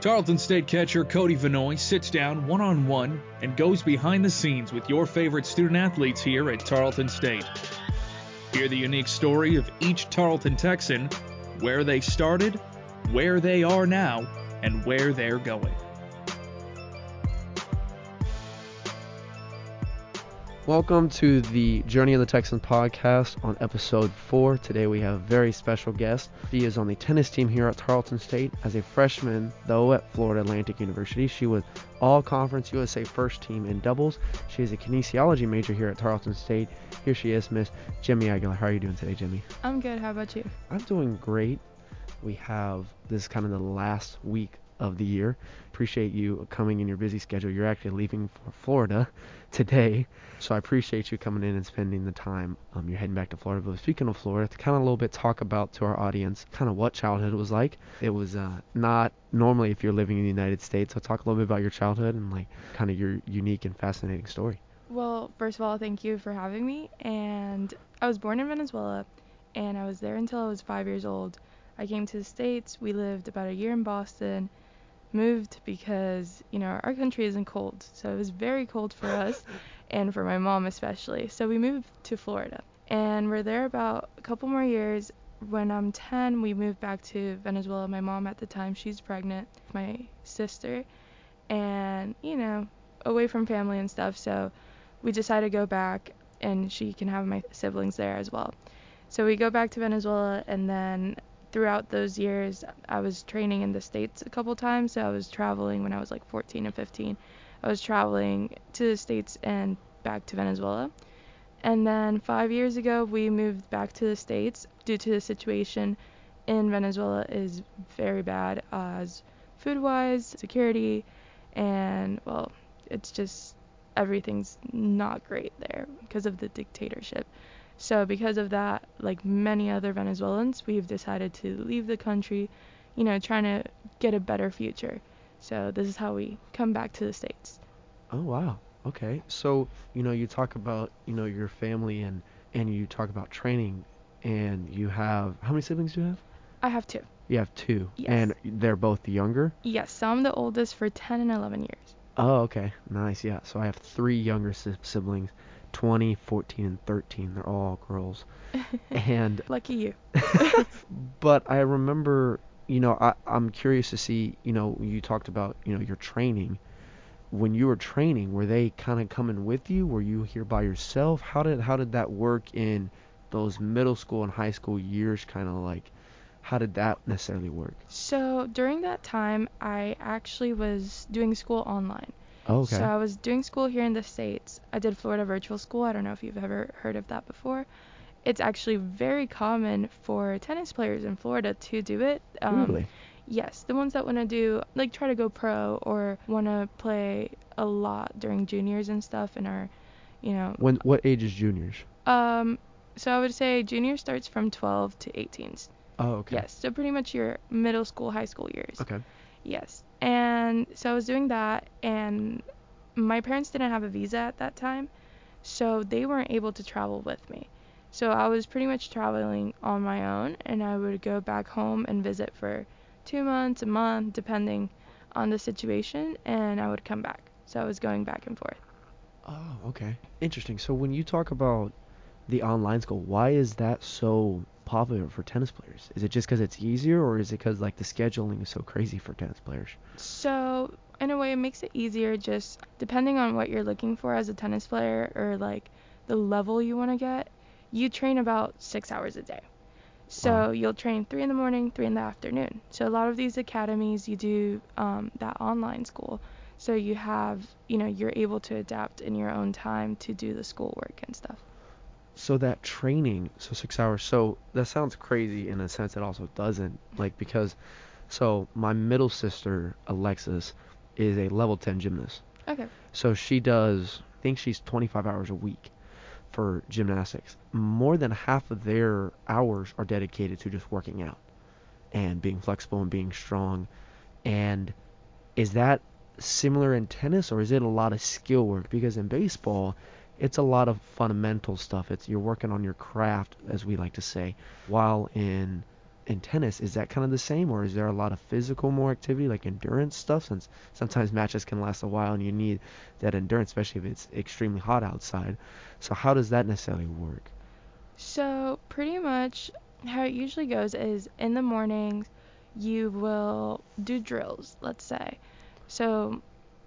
Tarleton State catcher Cody Vanoy sits down one on one and goes behind the scenes with your favorite student athletes here at Tarleton State. Hear the unique story of each Tarleton Texan, where they started, where they are now, and where they're going. Welcome to the Journey of the Texans podcast on episode four. Today we have a very special guest. She is on the tennis team here at Tarleton State as a freshman, though at Florida Atlantic University. She was all conference USA first team in doubles. She is a kinesiology major here at Tarleton State. Here she is, Miss Jimmy Aguilar. How are you doing today, Jimmy? I'm good. How about you? I'm doing great. We have this kind of the last week of the year. Appreciate you coming in your busy schedule. You're actually leaving for Florida today, so I appreciate you coming in and spending the time. Um, you're heading back to Florida. But speaking of Florida, to kind of a little bit talk about to our audience kind of what childhood was like. It was uh, not normally if you're living in the United States. So talk a little bit about your childhood and like kind of your unique and fascinating story. Well, first of all, thank you for having me. And I was born in Venezuela, and I was there until I was five years old. I came to the States. We lived about a year in Boston moved because you know our country isn't cold. So it was very cold for us and for my mom especially. So we moved to florida. And we're there about a couple more years. When i'm 10 we moved back to venezuela. My mom at the time she's pregnant my sister. And you know away from family and stuff. So we decided to go back and she can have my siblings there as well. So we go back to venezuela and then throughout those years, I was training in the States a couple times. So I was traveling when I was like 14 and 15. I was traveling to the States and back to Venezuela. And then five years ago, we moved back to the States due to the situation in Venezuela is very bad as food wise, security, and well, it's just everything's not great there because of the dictatorship. So because of that, like many other Venezuelans, we've decided to leave the country, you know, trying to get a better future. So this is how we come back to the states. Oh wow. Okay. So, you know, you talk about, you know, your family and and you talk about training and you have how many siblings do you have? I have two. You have two. Yes. And they're both younger? Yes, so I'm the oldest for 10 and 11 years. Oh, okay. Nice. Yeah. So I have three younger si- siblings 20, 14, and 13. They're all girls. and lucky you. but I remember, you know, I, I'm curious to see, you know, you talked about, you know, your training. When you were training, were they kind of coming with you? Were you here by yourself? How did how did that work in those middle school and high school years? Kind of like, how did that necessarily work? So during that time, I actually was doing school online. Oh, okay. So I was doing school here in the States. I did Florida Virtual School. I don't know if you've ever heard of that before. It's actually very common for tennis players in Florida to do it. Um, really? Yes, the ones that want to do like try to go pro or want to play a lot during juniors and stuff and are, you know. When what age is juniors? Um, so I would say junior starts from 12 to 18s. Oh, okay. Yes, so pretty much your middle school, high school years. Okay. Yes. And so I was doing that, and my parents didn't have a visa at that time, so they weren't able to travel with me. So I was pretty much traveling on my own, and I would go back home and visit for two months, a month, depending on the situation, and I would come back. So I was going back and forth. Oh, okay. Interesting. So when you talk about the online school, why is that so popular for tennis players? Is it just because it's easier, or is it because like the scheduling is so crazy for tennis players? So in a way, it makes it easier. Just depending on what you're looking for as a tennis player, or like the level you want to get, you train about six hours a day. So wow. you'll train three in the morning, three in the afternoon. So a lot of these academies, you do um, that online school. So you have, you know, you're able to adapt in your own time to do the schoolwork and stuff so that training so six hours so that sounds crazy in a sense it also doesn't like because so my middle sister alexis is a level 10 gymnast. Okay. So she does i think she's 25 hours a week for gymnastics. More than half of their hours are dedicated to just working out and being flexible and being strong. And is that similar in tennis or is it a lot of skill work? Because in baseball it's a lot of fundamental stuff. It's you're working on your craft, as we like to say. While in in tennis, is that kind of the same, or is there a lot of physical more activity, like endurance stuff? Since sometimes matches can last a while and you need that endurance, especially if it's extremely hot outside. So how does that necessarily work? So, pretty much how it usually goes is in the mornings, you will do drills, let's say. So,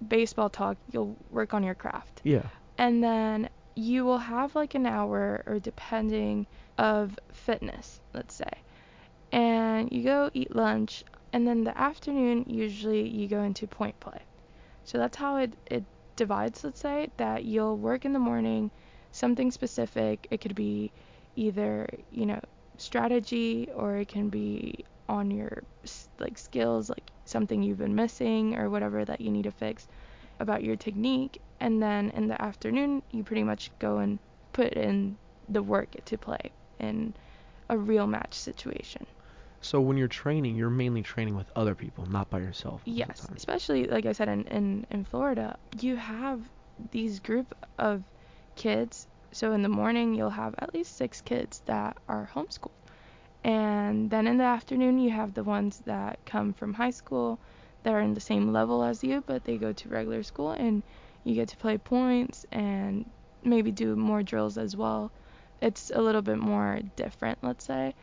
baseball talk, you'll work on your craft. Yeah. And then you will have like an hour or depending of fitness, let's say. And you go eat lunch and then the afternoon usually you go into point play. So that's how it, it divides, let's say, that you'll work in the morning, something specific. It could be either, you know, strategy or it can be on your like skills, like something you've been missing or whatever that you need to fix about your technique. And then in the afternoon, you pretty much go and put in the work to play in a real match situation. So when you're training, you're mainly training with other people, not by yourself. Yes, especially like I said in, in, in Florida, you have these group of kids. So in the morning, you'll have at least six kids that are homeschooled. And then in the afternoon, you have the ones that come from high school that are in the same level as you, but they go to regular school and you get to play points and maybe do more drills as well. It's a little bit more different, let's say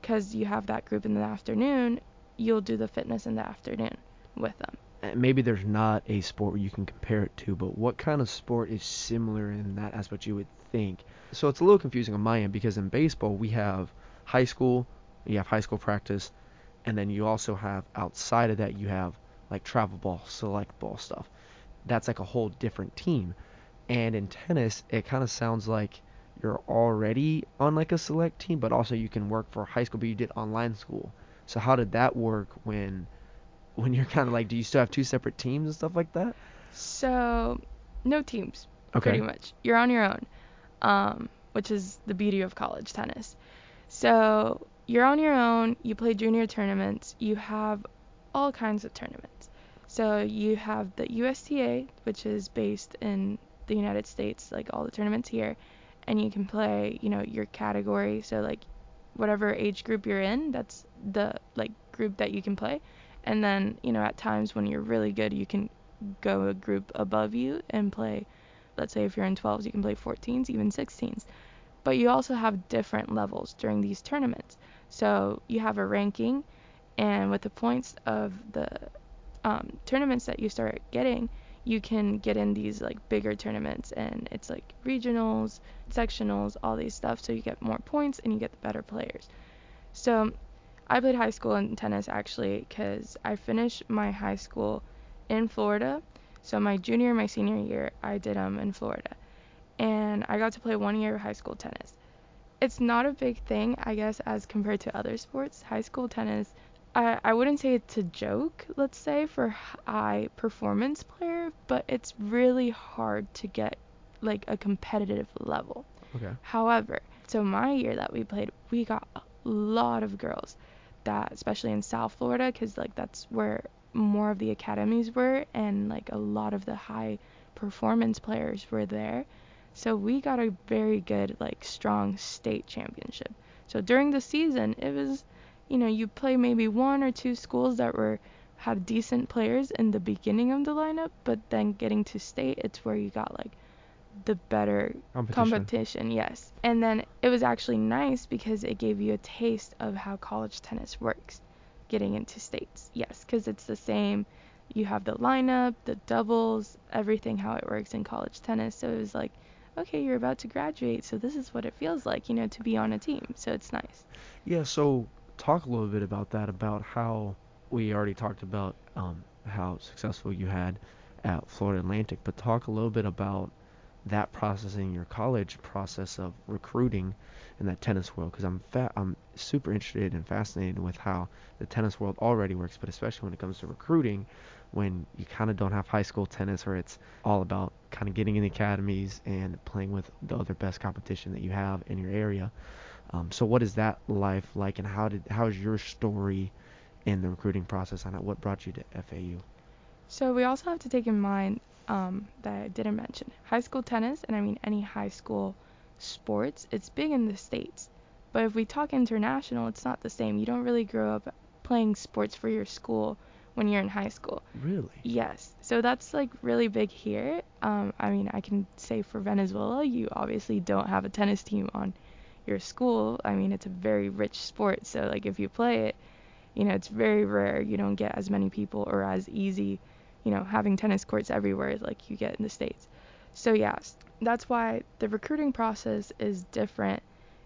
because you have that group in the afternoon, you'll do the fitness in the afternoon with them. maybe there's not a sport you can compare it to, but what kind of sport is similar in that aspect you would think? So it's a little confusing on my end because in baseball we have high school, you have high school practice, and then you also have outside of that you have like travel ball, select ball stuff. That's like a whole different team. And in tennis, it kind of sounds like you're already on like a select team, but also you can work for high school, but you did online school. So how did that work when when you're kind of like, do you still have two separate teams and stuff like that? So no teams, okay. pretty much. You're on your own, um, which is the beauty of college tennis. So you're on your own. You play junior tournaments. You have all kinds of tournaments. So you have the USTA, which is based in the United States, like all the tournaments here and you can play, you know, your category. So like whatever age group you're in, that's the like group that you can play. And then, you know, at times when you're really good, you can go a group above you and play. Let's say if you're in 12s, you can play 14s, even 16s. But you also have different levels during these tournaments. So you have a ranking, and with the points of the um, tournaments that you start getting, you can get in these like bigger tournaments and it's like regionals, sectionals, all these stuff so you get more points and you get the better players. So I played high school in tennis actually cuz I finished my high school in Florida. So my junior my senior year I did them um, in Florida. And I got to play one year of high school tennis. It's not a big thing, I guess, as compared to other sports. High school tennis I, I wouldn't say it's a joke, let's say, for high performance player, but it's really hard to get like a competitive level. Okay. However, so my year that we played, we got a lot of girls that, especially in South Florida, because like that's where more of the academies were, and like a lot of the high performance players were there. So we got a very good, like, strong state championship. So during the season, it was you know, you play maybe one or two schools that were had decent players in the beginning of the lineup, but then getting to state, it's where you got like the better competition. competition. Yes. And then it was actually nice because it gave you a taste of how college tennis works getting into states. Yes, because it's the same. You have the lineup, the doubles, everything how it works in college tennis. So it was like, okay, you're about to graduate, so this is what it feels like, you know, to be on a team. So it's nice. Yeah, so talk a little bit about that, about how we already talked about um, how successful you had at Florida Atlantic, but talk a little bit about that process in your college process of recruiting in that tennis world because I'm fa- I'm super interested and fascinated with how the tennis world already works, but especially when it comes to recruiting, when you kind of don't have high school tennis where it's all about kind of getting in the academies and playing with the other best competition that you have in your area. Um, so what is that life like, and how did how is your story in the recruiting process on it? What brought you to FAU? So we also have to take in mind um, that I didn't mention high school tennis, and I mean any high school sports. It's big in the states, But if we talk international, it's not the same. You don't really grow up playing sports for your school when you're in high school. Really? Yes. So that's like really big here. Um, I mean, I can say for Venezuela, you obviously don't have a tennis team on your school. I mean, it's a very rich sport. So like if you play it, you know, it's very rare. You don't get as many people or as easy, you know, having tennis courts everywhere like you get in the States. So, yes, that's why the recruiting process is different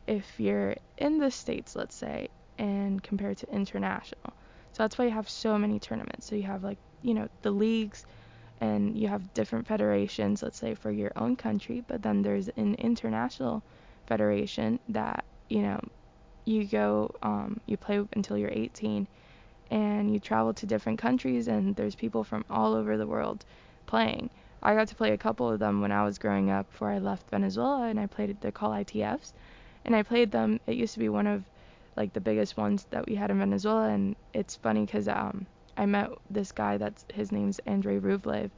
if you're in the States, let's say, and compared to international. So that's why you have so many tournaments. So you have like, you know, the leagues and you have different federations, let's say for your own country, but then there's an international federation that, you know, you go, um, you play until you're 18 and you travel to different countries and there's people from all over the world playing. I got to play a couple of them when I was growing up before I left Venezuela and I played they're called ITFs and I played them. It used to be one of like the biggest ones that we had in Venezuela and it's funny cuz um I met this guy that's his name's Andrei Rublev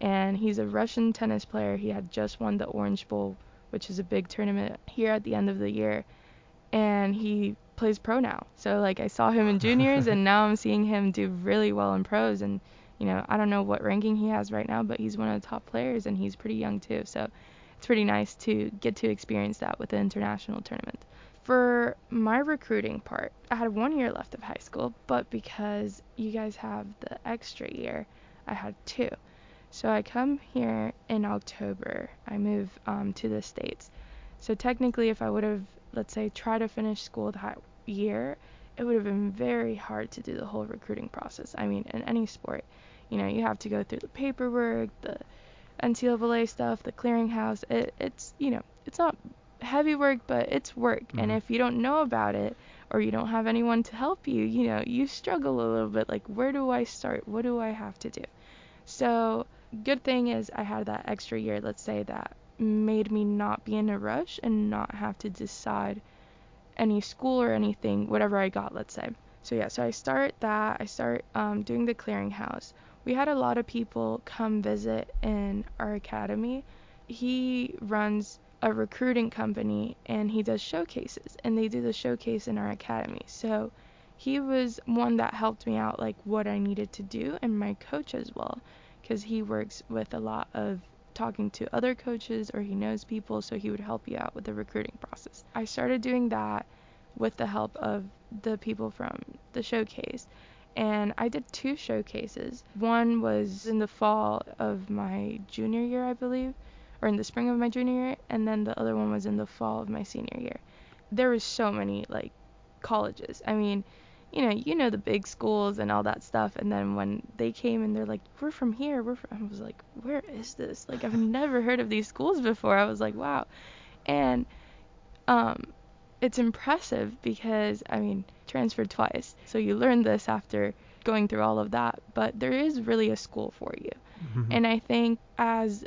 and he's a Russian tennis player. He had just won the Orange Bowl, which is a big tournament here at the end of the year and he plays pro now. So like I saw him in juniors and now I'm seeing him do really well in pros and you know, I don't know what ranking he has right now, but he's one of the top players and he's pretty young too. So it's pretty nice to get to experience that with the international tournament. For my recruiting part, I had one year left of high school, but because you guys have the extra year, I had two. So I come here in October. I move um, to the States. So technically, if I would have let's say, try to finish school that year, it would have been very hard to do the whole recruiting process. I mean, in any sport, you know, you have to go through the paperwork, the NCAA stuff, the clearinghouse. It, it's, you know, it's not heavy work, but it's work. Mm-hmm. And if you don't know about it or you don't have anyone to help you, you know, you struggle a little bit. Like, where do I start? What do I have to do? So, good thing is I had that extra year, let's say that made me not be in a rush and not have to decide any school or anything, whatever I got, let's say. So yeah, so I start that. I start um, doing the clearinghouse. We had a lot of people come visit in our academy. He runs a recruiting company and he does showcases, and they do the showcase in our academy. So he was one that helped me out, like what I needed to do, and my coach as well, because he works with a lot of talking to other coaches or he knows people, so he would help you out with the recruiting process. I started doing that with the help of the people from the showcase. And I did two showcases. One was in the fall of my junior year, I believe, or in the spring of my junior year, and then the other one was in the fall of my senior year. There was so many like colleges. I mean, you know, you know the big schools and all that stuff. And then when they came and they're like, we're from here, we're from, I was like, where is this? Like, I've never heard of these schools before. I was like, wow. And um, it's impressive because, I mean, transferred twice. So you learn this after going through all of that. But there is really a school for you. Mm-hmm. And I think as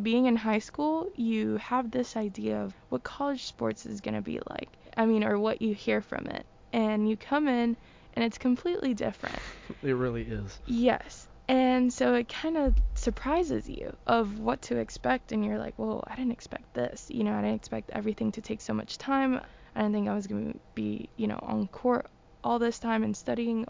being in high school, you have this idea of what college sports is going to be like. I mean, or what you hear from it and you come in and it's completely different. It really is. Yes. And so it kind of surprises you of what to expect and you're like, "Well, I didn't expect this." You know, I didn't expect everything to take so much time. I didn't think I was going to be, you know, on court all this time and studying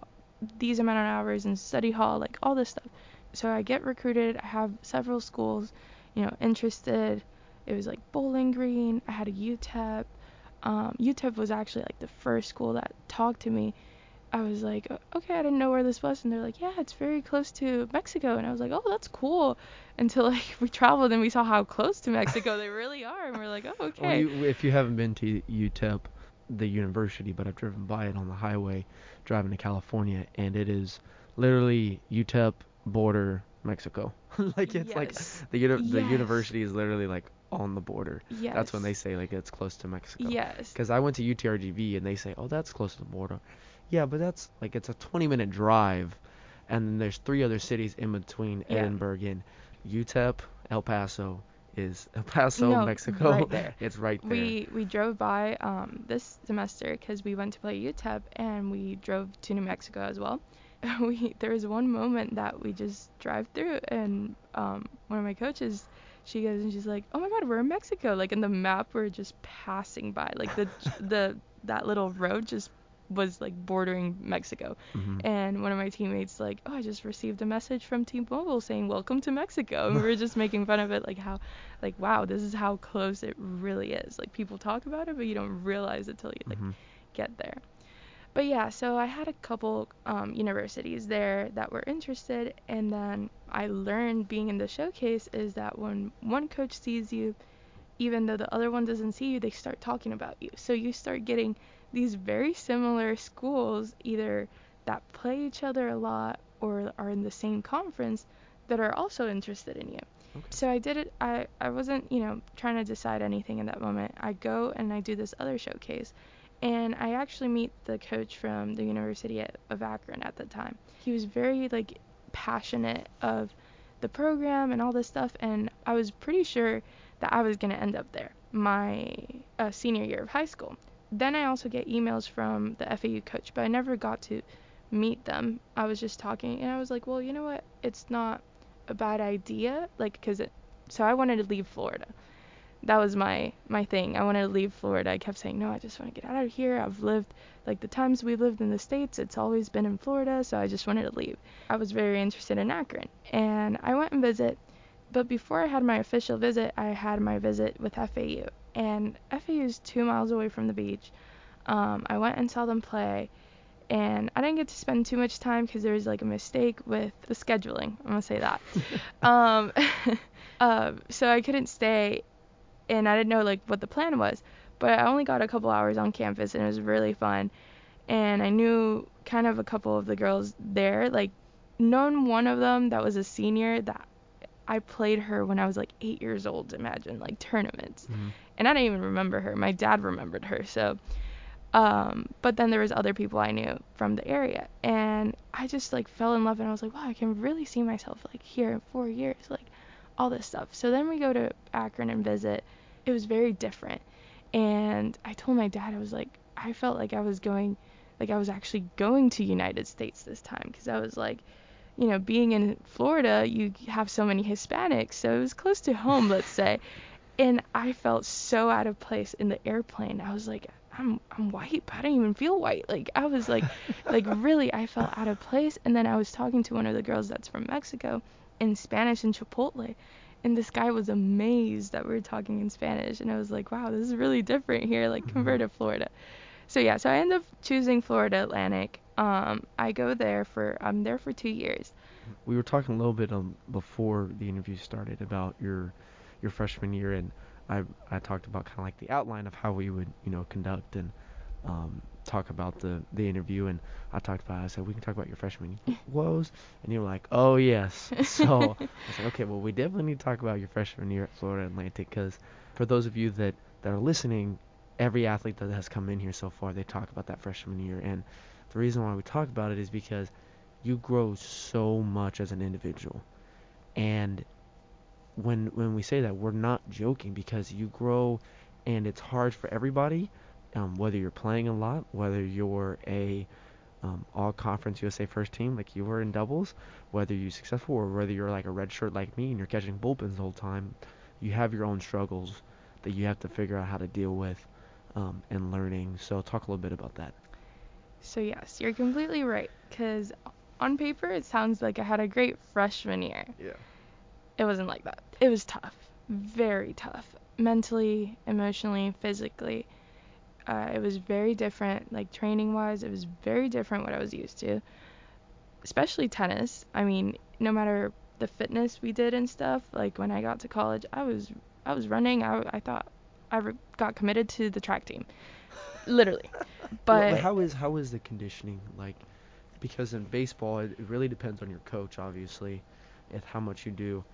these amount of hours in study hall, like all this stuff. So I get recruited. I have several schools, you know, interested. It was like Bowling Green. I had a UTEP um, UTEP was actually like the first school that talked to me. I was like, okay, I didn't know where this was, and they're like, yeah, it's very close to Mexico, and I was like, oh, that's cool. Until like we traveled and we saw how close to Mexico they really are, and we're like, oh, okay. Well, you, if you haven't been to UTEP, the university, but I've driven by it on the highway, driving to California, and it is literally UTEP border Mexico. like it's yes. like the uni- yes. the university is literally like on the border. Yes. That's when they say like it's close to Mexico. Yes. Because I went to UTRGV and they say, oh, that's close to the border. Yeah, but that's like it's a 20 minute drive, and then there's three other cities in between yeah. Edinburg and UTEP, El Paso is El Paso, no, Mexico. Right there. it's right there. We we drove by um this semester because we went to play UTEP and we drove to New Mexico as well. we there was one moment that we just drive through and um one of my coaches she goes and she's like, "Oh my God, we're in Mexico!" Like in the map, we're just passing by. Like the the that little road just was like bordering Mexico. Mhm. And one of my teammates like, "Oh, I just received a message from T-Mobile saying welcome to Mexico." And we were just making fun of it like how like wow, this is how close it really is. Like people talk about it, but you don't realize it till you like Mhm. get there. But yeah, so I had a couple um, universities there that were interested, and then I learned being in the showcase is that when one coach sees you, even though the other one doesn't see you, they start talking about you. So you start getting these very similar schools, either that play each other a lot or are in the same conference, that are also interested in you. Okay. So I did it. I, I wasn't, you know, trying to decide anything in that moment. I go and I do this other showcase. And I actually meet the coach from the University of Akron at the time. He was very like passionate of the program and all this stuff, and I was pretty sure that I was gonna end up there my uh, senior year of high school. Then I also get emails from the FAU coach, but I never got to meet them. I was just talking, and I was like, well, you know what? It's not a bad idea, like, cause it. So I wanted to leave Florida that was my my thing. I wanted to leave Florida. I kept saying, "No, I just want to get out of here. I've lived like the times we've lived in the states, it's always been in Florida, so I just wanted to leave." I was very interested in Akron, and I went and visit. But before I had my official visit, I had my visit with FAU, and FAU is 2 miles away from the beach. Um, I went and saw them play, and I didn't get to spend too much time because there was like a mistake with the scheduling. I'm gonna say that. um, uh, so I couldn't stay and I didn't know like what the plan was. But I only got a couple hours on campus and it was really fun. And I knew kind of a couple of the girls there, like known one of them that was a senior that I played her when I was like 8 years old, imagine, like tournaments. Mhm. And I didn't even remember her. My dad remembered her. So um but then there was other people I knew from the area and I just like fell in love and I was like, wow, I can really see myself like here in 4 years, like all this stuff. So then we go to Akron and visit. It was very different. And I told my dad, I was like, I felt like I was going, like I was actually going to United States this time because I was like, you know, being in Florida, you have so many Hispanics, so it was close to home, let's say. And I felt so out of place in the airplane. I was like, I'm I'm white, but I don't even feel white. Like I was like, like really, I felt out of place. And then I was talking to one of the girls that's from Mexico in Spanish in Chipotle, and this guy was amazed that we were talking in Spanish, and I was like, wow, this is really different here, like compared to Florida. So yeah, so I end up choosing Florida Atlantic. Um, I go there for I'm there for two years. We were talking a little bit um, before the interview started about your your freshman year, and I I talked about kind of like the outline of how we would you know conduct and um, talk about the the interview, and I talked about I said we can talk about your freshman year woes, and you were like, oh yes. So I said okay, well we definitely need to talk about your freshman year at Florida Atlantic, because for those of you that that are listening, every athlete that has come in here so far, they talk about that freshman year, and the reason why we talk about it is because you grow so much as an individual. And when when we say that, we're not joking because you grow and it's hard for everybody, um, whether you're playing a lot, whether you're a um, all conference USA first team like you were in doubles, whether you're successful or whether you're like a red shirt like me and you're catching bullpens the whole time, you have your own struggles that you have to figure out how to deal with um, and learning. So talk a little bit about that. So yes, you're completely right. Cause on paper it sounds like I had a great freshman year. Yeah. It wasn't like that. It was tough, very tough, mentally, emotionally, physically. Uh, it was very different, like training wise. It was very different what I was used to, especially tennis. I mean, no matter the fitness we did and stuff, like when I got to college, I was I was running. I, I thought I re- got committed to the track team, literally. Well, But how is how is the conditioning like? Because in baseball, it, it really depends on your coach, obviously, and how much you do,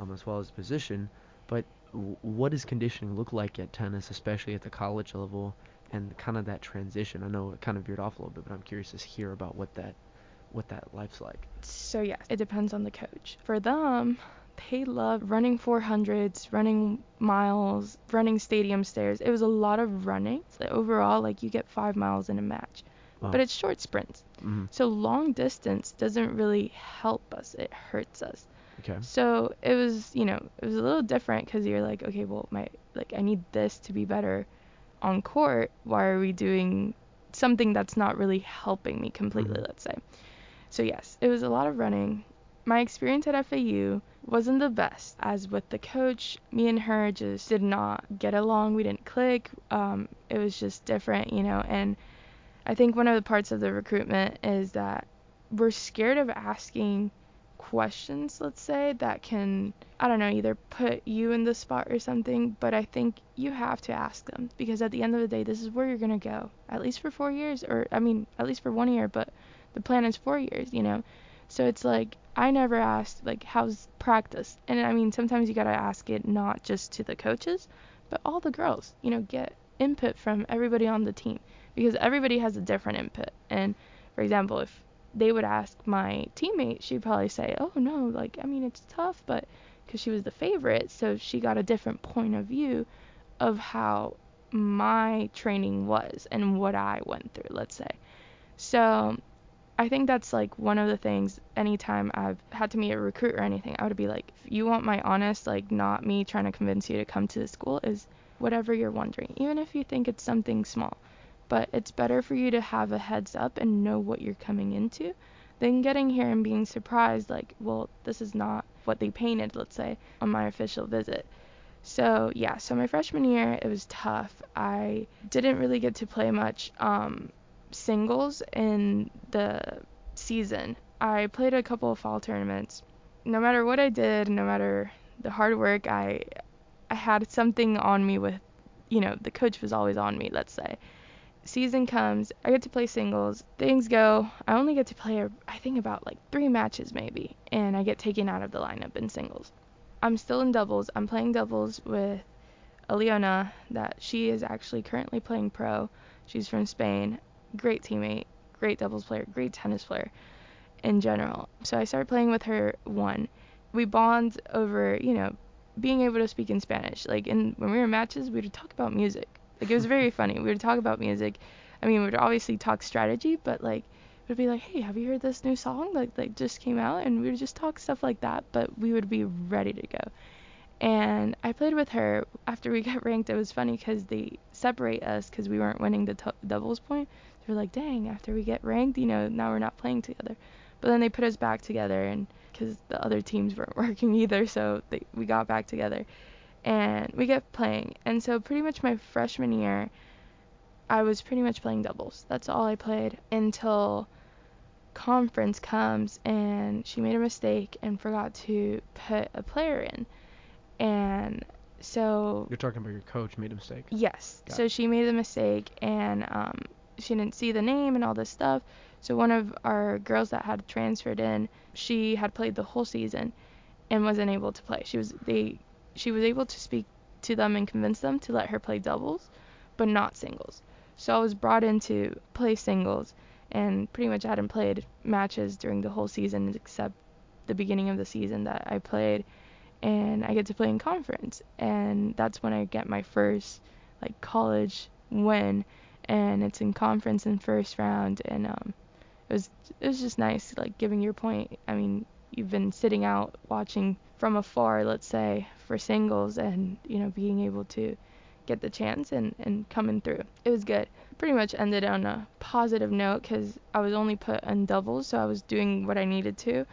um, as well as position. But w- what does conditioning look like at tennis, especially at the college level, and kind of that transition? I know it kind of veered off a little bit, but I'm curious to hear about what that what that life's like. So yes, it depends on the coach. For them, they love running 400s, running miles, running stadium stairs. It was a lot of running. So overall, like you get five miles in a match, Wow. but it's short sprints. Mhm. So long distance doesn't really help us. It hurts us. Okay. So it was, you know, it was a little different because you're like, okay, well, my like I need this to be better on court, why are we doing something that's not really helping me completely, Mhm. let's say. So yes, it was a lot of running. My experience at FAU wasn't the best. As with the coach, me and her just did not get along. We didn't click. Um, it was just different, you know. And I think one of the parts of the recruitment is that we're scared of asking questions, let's say, that can, I don't know, either put you in the spot or something. But I think you have to ask them because at the end of the day, this is where you're going to go, at least for four years, or I mean, at least for one year, but the plan is four years, you know. So it's like, I never asked, like, how's practice? And I mean, sometimes you got to ask it not just to the coaches, but all the girls, you know, get input from everybody on the team because everybody has a different input. And for example, if they would ask my teammate, she'd probably say, "Oh no, like I mean it's tough, but because she was the favorite, so she got a different point of view of how my training was and what I went through, let's say." So I think that's like one of the things anytime I've had to meet a recruit or anything, I would be like, if you want my honest, like not me trying to convince you to come to the school, is whatever you're wondering, even if you think it's something small. But it's better for you to have a heads up and know what you're coming into than getting here and being surprised, like, well, this is not what they painted, let's say, on my official visit. So, yeah, so my freshman year, it was tough. I didn't really get to play much um, singles in the season. I played a couple of fall tournaments. No matter what I did, no matter the hard work, I I had something on me with, you know, the coach was always on me, let's say. Season comes, I get to play singles. Things go, I only get to play I think about like 3 matches maybe, and I get taken out of the lineup in singles. I'm still in doubles. I'm playing doubles with Aliona that she is actually currently playing pro. She's from Spain. Great teammate, great doubles player, great tennis player in general. So I started playing with her one. We bond over, you know, being able to speak in Spanish. Like in when we were matches, we would talk about music. Like it was very funny. We would talk about music. I mean, we would obviously talk strategy, but like would be like, "Hey, have you heard this new song like like just came out?" And we would just talk stuff like that, but we would be ready to go. And I played with her after we got ranked. It was funny cuz they separate us cuz we weren't winning the t- doubles point. They were like, "Dang, after we get ranked, you know, now we're not playing together." But then they put us back together and cuz the other teams weren't working either, so they, we got back together and we kept playing. And so pretty much my freshman year, I was pretty much playing doubles. That's all I played until conference comes and she made a mistake and forgot to put a player in. And so You're talking about your coach made a mistake. yes, Got so it. she made a mistake and um, she didn't see the name and all this stuff. So one of our girls that had transferred in, she had played the whole season and wasn't able to play. She was they she was able to speak to them and convince them to let her play doubles, but not singles. So I was brought in to play singles and pretty much hadn't played matches during the whole season except the beginning of the season that I played and I get to play in conference and that's when I get my first like college win and it's in conference in first round and um it was it was just nice like giving your point. I mean, you've been sitting out watching from afar, let's say, for singles and, you know, being able to get the chance and, and coming through. It was good. Pretty much ended on a positive note because I was only put in doubles, so I was doing what I needed to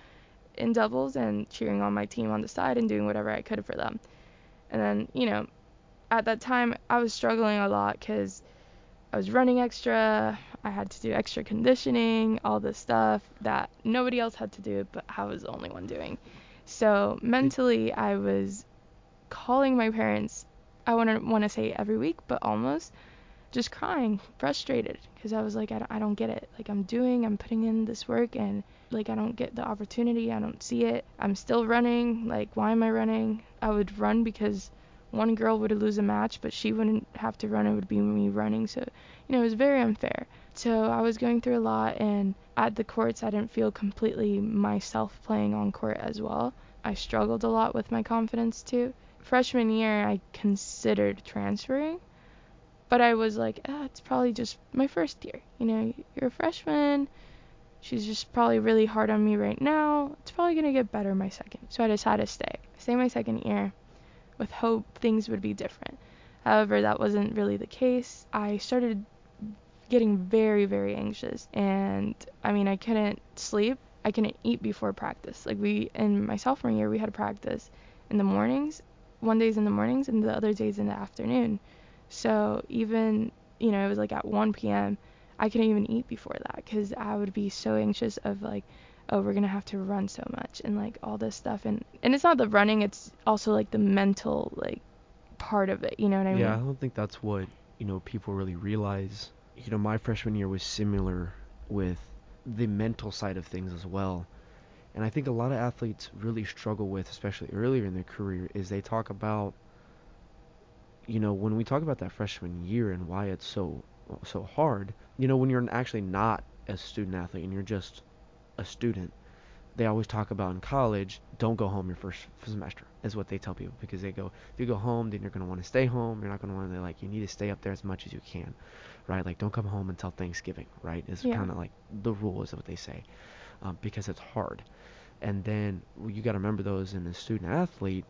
in doubles and cheering on my team on the side and doing whatever I could for them. And then, you know, at that time I was struggling a lot because I was running extra, I had to do extra conditioning, all this stuff that nobody else had to do, but I was the only one doing. So mentally, I was calling my parents. I want to want to say every week, but almost just crying, frustrated, because I was like, I don't, I don't get it. Like I'm doing, I'm putting in this work, and like I don't get the opportunity. I don't see it. I'm still running. Like why am I running? I would run because one girl would lose a match, but she wouldn't have to run. It would be me running. So, you know, it was very unfair. So I was going through a lot, and at the courts, I didn't feel completely myself playing on court as well. I struggled a lot with my confidence too. Freshman year, I considered transferring, but I was like, ah, it's probably just my first year. You know, you're a freshman. She's just probably really hard on me right now. It's probably gonna get better my second. So I decided to stay. Stay my second year with hope things would be different. However, that wasn't really the case. I started getting very, very anxious. And I mean, I couldn't sleep. I couldn't eat before practice. Like, we, in my sophomore year, we had practice in the mornings, one days in the mornings, and the other days in the afternoon. So even, you know, it was like at 1 p.m., I couldn't even eat before that because I would be so anxious of like, oh, we're gonna have to run so much and like all this stuff. And and it's not the running, it's also like the mental like part of it. You know what I mean? Yeah, I don't think that's what you know people really realize. You know, my freshman year was similar with the mental side of things as well. And I think a lot of athletes really struggle with, especially earlier in their career, is they talk about, you know, when we talk about that freshman year and why it's so so hard. You know, when you're actually not a student athlete and you're just a student, they always talk about in college, don't go home your first semester, is what they tell people because they go, if you go home, then you're going to want to stay home. You're not going to want to, like, you need to stay up there as much as you can, right? Like, don't come home until Thanksgiving, right? Is Yeah. kind of like the rule, is what they say, um, because it's hard. And then you got to remember those in a student athlete.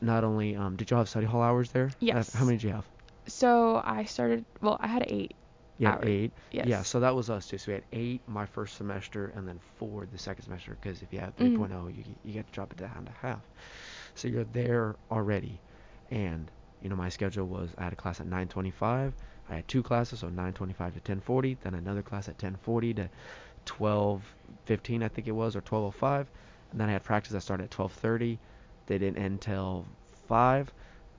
Not only um, did you have study hall hours there? Yes. How many did you have? So I started, well, I had eight. Yeah, eight. Yes. Yeah, so that was us too. So we had eight my first semester, and then four the second semester. Because if you have Mhm. 3.0, you you get to drop it down to half. So you're there already, and you know my schedule was I had a class at 9:25. I had two classes, so 9:25 to 10:40. Then another class at 10:40 to 12:15, I think it was, or 12:05. And then I had practice that started at 12:30. They didn't end till five.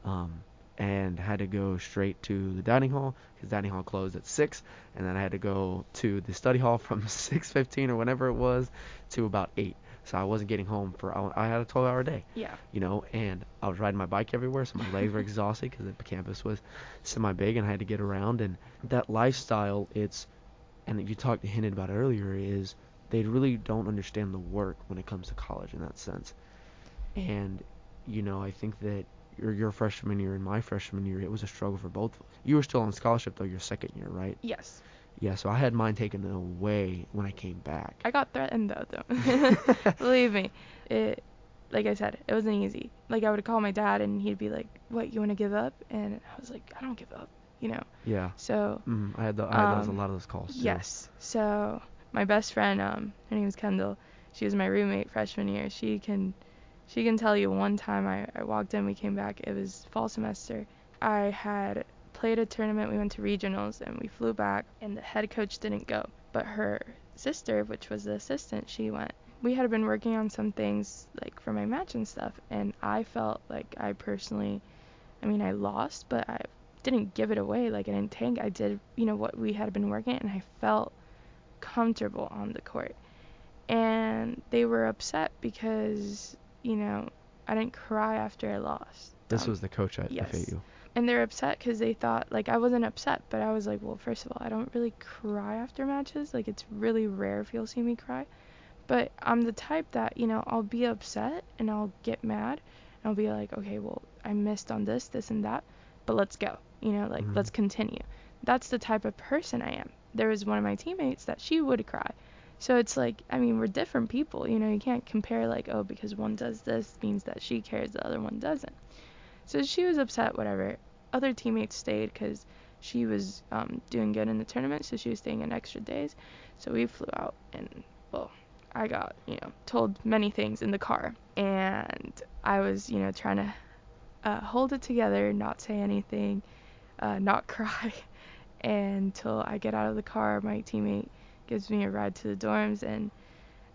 Um, and had to go straight to the dining hall because dining hall closed at six, and then I had to go to the study hall from 6:15 or whenever it was to about eight. So I wasn't getting home for oh, I had a 12-hour day, Yeah. you know, and I was riding my bike everywhere, so my legs were exhausted because the campus was semi-big and I had to get around. And that lifestyle, it's and you talked to hinted about earlier, is they really don't understand the work when it comes to college in that sense. And you know, I think that your your freshman year and my freshman year, it was a struggle for both of us. You were still on scholarship though your second year, right? Yes. Yeah, so I had mine taken away when I came back. I got threatened though, though. Believe me, it, like I said, it wasn't easy. Like I would call my dad and he'd be like, "What? You want to give up?" And I was like, "I don't give up," you know. yeah. So Mm, I had the, I had those, a Um, lot of those calls too. yes. So my best friend, um, her name is Kendall. She was my roommate freshman year. She can, she can tell you one time I, I walked in, we came back. It was fall semester. I had played a tournament. We went to regionals and we flew back, and the head coach didn't go, but her sister, which was the assistant, she went. We had been working on some things like for my match and stuff, and I felt like I personally, I mean, I lost, but I didn't give it away. Like I didn't tank. I did, you know, what we had been working, and I felt comfortable on the court. And they were upset because, you know, I didn't cry after I lost. This Um, was the coach at yes. FAU. And they're upset because they thought like I wasn't upset, but I was like, well, first of all, I don't really cry after matches. Like it's really rare if you'll see me cry. But I'm the type that you know I'll be upset and I'll get mad and I'll be like, okay, well, I missed on this, this, and that, but let's go. You know, like Mhm. let's continue. That's the type of person I am. There was one of my teammates that she would cry. So it's like, I mean, we're different people. You know, you can't compare like, oh, because one does this means that she cares, the other one doesn't. So she was upset, whatever. Other teammates stayed because she was um, doing good in the tournament, so she was staying in extra days. So we flew out, and well, I got you know told many things in the car, and I was you know trying to uh, hold it together, not say anything, uh, not cry, until I get out of the car. My teammate gives me a ride to the dorms, and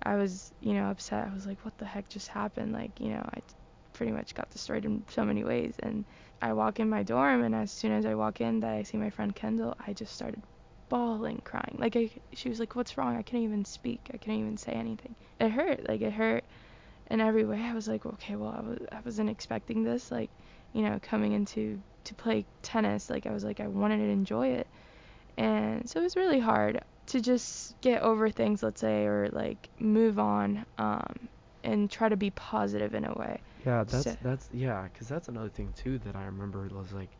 I was you know upset. I was like, what the heck just happened? Like you know I pretty much got destroyed in so many ways. And I walk in my dorm, and as soon as I walk in, that I see my friend Kendall, I just started bawling, crying. Like I, she was like, "What's wrong?" I couldn't even speak. I couldn't even say anything. It hurt. Like it hurt in every way. I was like, okay, well, I was I wasn't expecting this. Like, you know, coming into to play tennis, like I was like I wanted to enjoy it, and so it was really hard to just get over things, let's say, or like move on, um, and try to be positive in a way. Yeah, that's So- that's yeah, 'cause that's another thing too that I remember was like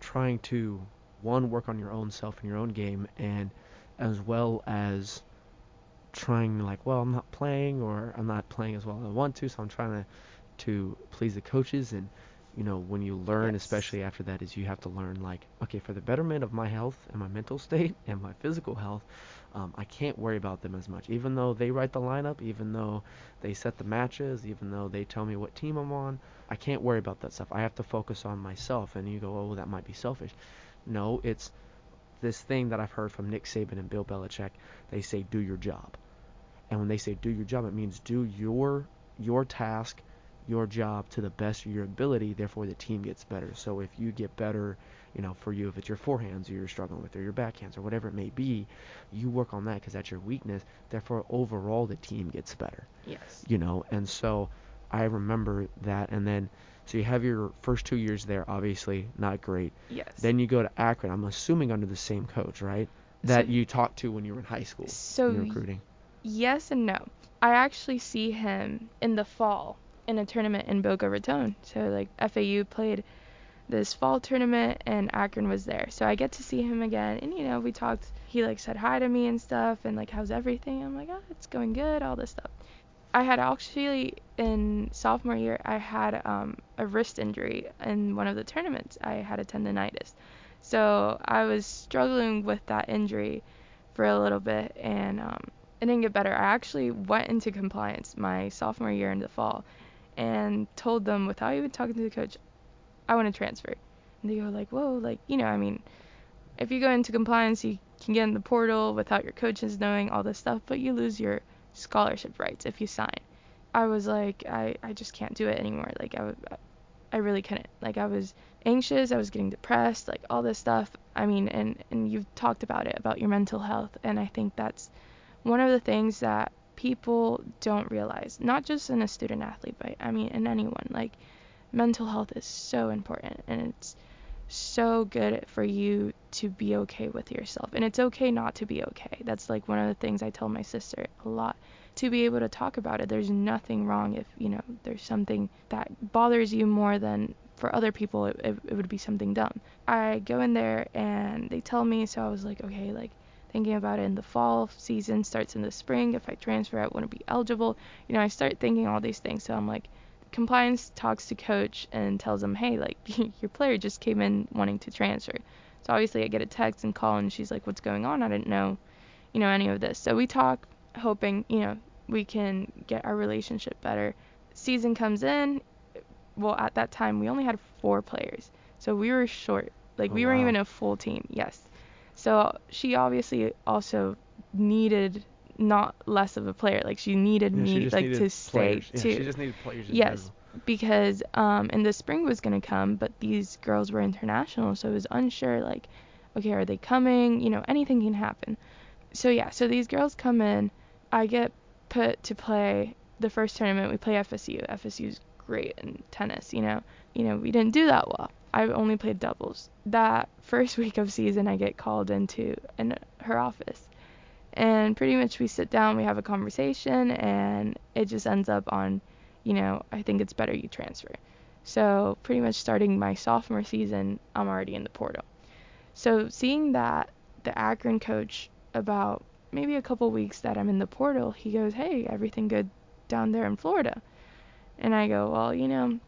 trying to one work on your own self and your own game, and as well as trying like, well, I'm not playing or I'm not playing as well as I want to, so I'm trying to to please the coaches and you know, when you learn, Yes. especially after that, is you have to learn like, okay, for the betterment of my health and my mental state and my physical health, um, I can't worry about them as much. Even though they write the lineup, even though they set the matches, even though they tell me what team I'm on, I can't worry about that stuff. I have to focus on myself. And you go, oh, that might be selfish. No, it's this thing that I've heard from Nick Saban and Bill Belichick. They say, do your job. And when they say do your job, it means do your your task, your job to the best of your ability. Therefore, the team gets better. So if you get better, you know, for you, if it's your forehands you're struggling with, or your backhands, or whatever it may be, you work on that because that's your weakness. Therefore, overall, the team gets better. Yes. You know, and so I remember that. And then, so you have your first two years there, obviously not great. Yes. Then you go to Akron. I'm assuming under the same coach, right? That So- you talked to when you were in high school. So recruiting. Yes and no. I actually see him in the fall in a tournament in Boca Raton. So like FAU played this fall tournament and Akron was there. So I get to see him again and you know, we talked he like said hi to me and stuff and like how's everything? I'm like, "Oh, it's going good, all this stuff." I had actually in sophomore year I had um, a wrist injury in one of the tournaments. I had a tendonitis. So I was struggling with that injury for a little bit and um, it didn't get better. I actually went into compliance my sophomore year in the fall and told them without even talking to the coach, I want to transfer. And they go like, whoa, like, you know, I mean, if you go into compliance, you can get in the portal without your coaches knowing all this stuff, but you lose your scholarship rights if you sign. I was like, I, I just can't do it anymore. Like, I, I really couldn't. Like, I was anxious, I was getting depressed, like, all this stuff. I mean, and, and you've talked about it, about your mental health, and I think that's one of the things that people don't realize, not just in a student athlete, but I mean, in anyone. Like, mental health is so important, and it's so good for you to be okay with yourself. And it's okay not to be okay. That's like one of the things I tell my sister a lot to be able to talk about it. There's nothing wrong if, you know, there's something that bothers you more than for other people it, it, it would be something dumb. I go in there and they tell me, so I was like, okay, like thinking about it in the fall season starts in the spring. If I transfer, I wouldn't be eligible. You know, I start thinking all these things. So I'm like, compliance talks to coach and tells him, hey, like your player just came in wanting to transfer. So obviously I get a text and call and she's like, what's going on? I didn't know, you know, any of this. So we talk, hoping, you know, we can get our relationship better. Season comes in. Well, at that time we only had four players, so we were short. Like Oh, we weren't even a full team. Yes. So she obviously also needed not less of a player. Like she needed Yeah, me just like needed to stay players. Yeah, too she just needed players Yes. because um and the spring was gonna come, but these girls were international, so it was unsure like, okay, are they coming? You know, anything can happen. So yeah, so these girls come in, I get put to play the first tournament. We play FSU. FSU's great in tennis, you know. You know, we didn't do that well. I only played doubles. That first week of season, I get called into in her office, and pretty much we sit down, we have a conversation, and it just ends up on you know, I think it's better you transfer. So pretty much starting my sophomore season, I'm already in the portal. So seeing that the Akron coach about maybe a couple weeks that I'm in the portal, he goes, "Hey, everything good down there in Florida?" And I go, "Well, you know,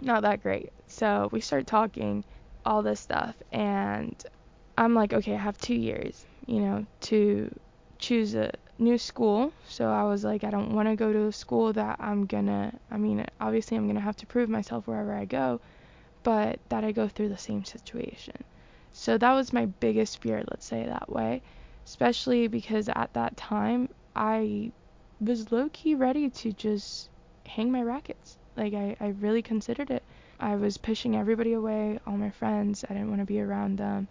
not that great." So we start talking all this stuff and I'm like, "Okay, I have 2 years, you know, to choose a new school. So I was like, I don't want to go to a school that I'm gonna, I mean, obviously I'm gonna have to prove myself wherever I go, but that I go through the same situation. So that was my biggest fear, let's say that way, especially because at that time I was low key ready to just hang my rackets. Like I, I really considered it. I was pushing everybody away, all my friends. I didn't want to be around them.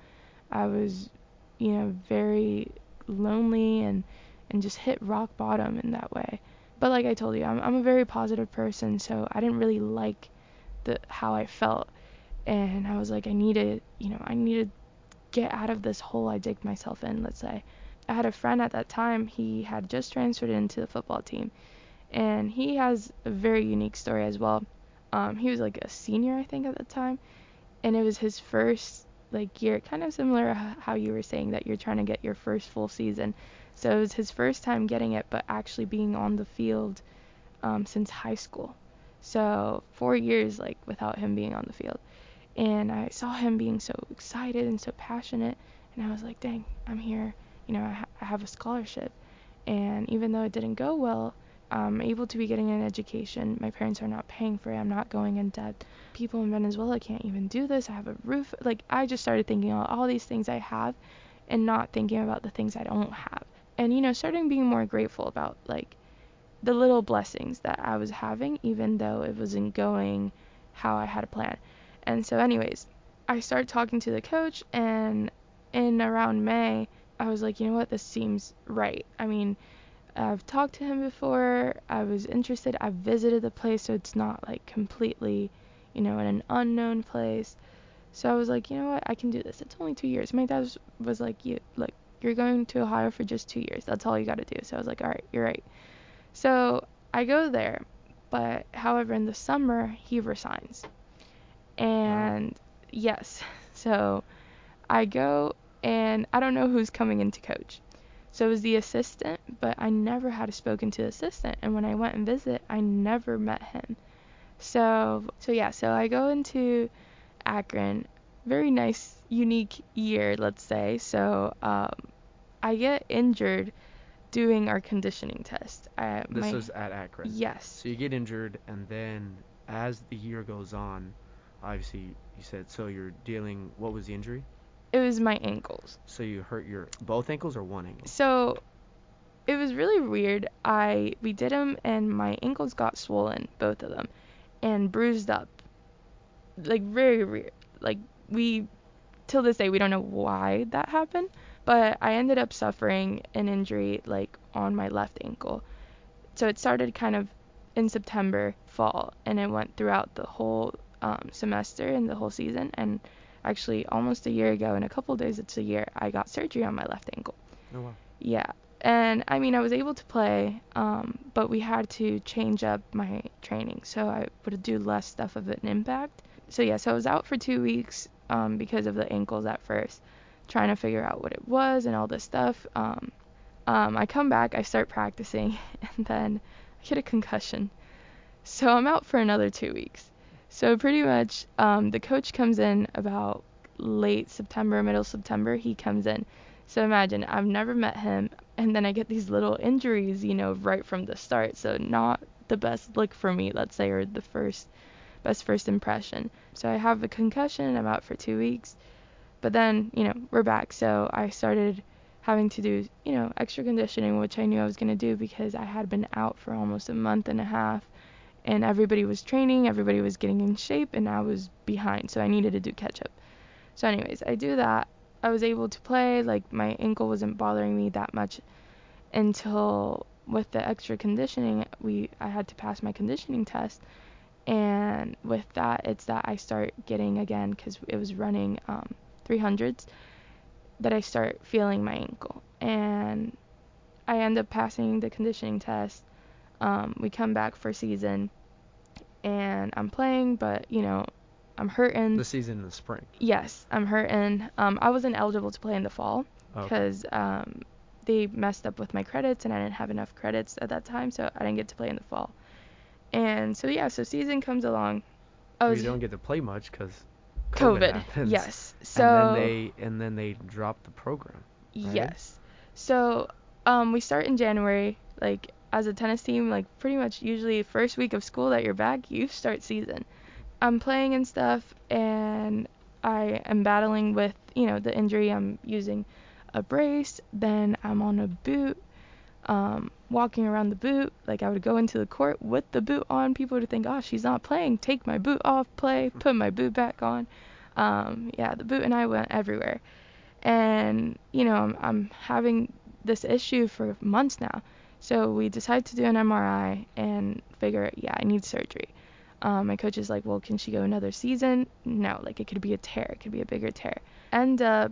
I was, you know, very lonely and and just hit rock bottom in that way. But like I told you, I'm I'm a very positive person, so I didn't really like the how I felt, and I was like, I need to, you know, I need to get out of this hole I digged myself in. Let's say, I had a friend at that time. He had just transferred into the football team, and he has a very unique story as well. Um, he was like a senior, I think, at the time, and it was his first like year, kind of similar how you were saying that you're trying to get your first full season. So it was his first time getting it, but actually being on the field um, since high school. So four years like without him being on the field, and I saw him being so excited and so passionate, and I was like, dang, I'm here. You know, I, ha- I have a scholarship, and even though it didn't go well, I'm able to be getting an education. My parents are not paying for it. I'm not going in debt. People in Venezuela can't even do this. I have a roof. Like I just started thinking about all these things I have, and not thinking about the things I don't have. And you know, starting being more grateful about like the little blessings that I was having, even though it wasn't going how I had a plan. And so, anyways, I started talking to the coach, and in around May, I was like, you know what, this seems right. I mean, I've talked to him before, I was interested, I've visited the place, so it's not like completely, you know, in an unknown place. So I was like, you know what, I can do this. It's only two years. My dad was, was like, you like, you're going to Ohio for just two years. That's all you got to do. So I was like, all right, you're right. So I go there, but however, in the summer he resigns, and yes, so I go and I don't know who's coming in to coach. So it was the assistant, but I never had a spoken to the assistant, and when I went and visit, I never met him. So so yeah, so I go into Akron, very nice, unique year, let's say. So um, I get injured doing our conditioning test. I, This my, was at Akron. yes. So you get injured, and then as the year goes on, obviously you said so you're dealing. What was the injury? It was my ankles. So you hurt your both ankles or one ankle? So it was really weird. I we did them and my ankles got swollen, both of them, and bruised up. Like very weird. Like we till this day we don't know why that happened, but I ended up suffering an injury like on my left ankle. So it started kind of in September, fall, and it went throughout the whole um, semester and the whole season. And actually, almost a year ago, in a couple days, it's a year, I got surgery on my left ankle. Oh wow. Yeah. And I mean, I was able to play, um, but we had to change up my training. So I would do less stuff of an impact. So yeah, so I was out for two weeks um, because of the ankles at first, trying to figure out what it was and all this stuff. Um, um, I come back, I start practicing, and then I get a concussion. So I'm out for another two weeks. So pretty much, um, the coach comes in about late September, middle September. He comes in. So imagine I've never met him, and then I get these little injuries, you know, right from the start. So not the best look for me, let's say, or the first best first impression. So I have a concussion. I'm out for two weeks, but then you know we're back. So I started having to do you know extra conditioning, which I knew I was gonna do because I had been out for almost a month and a half, and everybody was training, everybody was getting in shape, and I was behind. So I needed to do catch up. So anyways, I do that. I was able to play. Like my ankle wasn't bothering me that much until with the extra conditioning, we I had to pass my conditioning test, and with that, it's that I start getting again because it was running um, 300s that I start feeling my ankle, and I end up passing the conditioning test. Um, we come back for season, and I'm playing, but you know, I'm hurting. The season in the spring. Yes, I'm hurting. Um, I wasn't eligible to play in the fall Okay. because um, they messed up with my credits and I didn't have enough credits at that time, so I didn't get to play in the fall. And so yeah, so season comes along. I was you don't get to play much because COVID. happens. Yes. So and then they and then they drop the program. right? yes. So um, we start in January. Like as a tennis team, like pretty much usually first week of school that you're back, you start season. I'm playing and stuff, and I am battling with you know the injury. I'm using a brace. Then I'm on a boot. Um, walking around the boot, like I would go into the court with the boot on. People would think, oh, she's not playing. Take my boot off, play, put my boot back on. Um, yeah, the boot and I went everywhere. And, you know, I'm, I'm having this issue for months now. So we decide to do an MRI and figure, yeah, I need surgery. Um, my coach is like, well, can she go another season? No, like it could be a tear, it could be a bigger tear. End up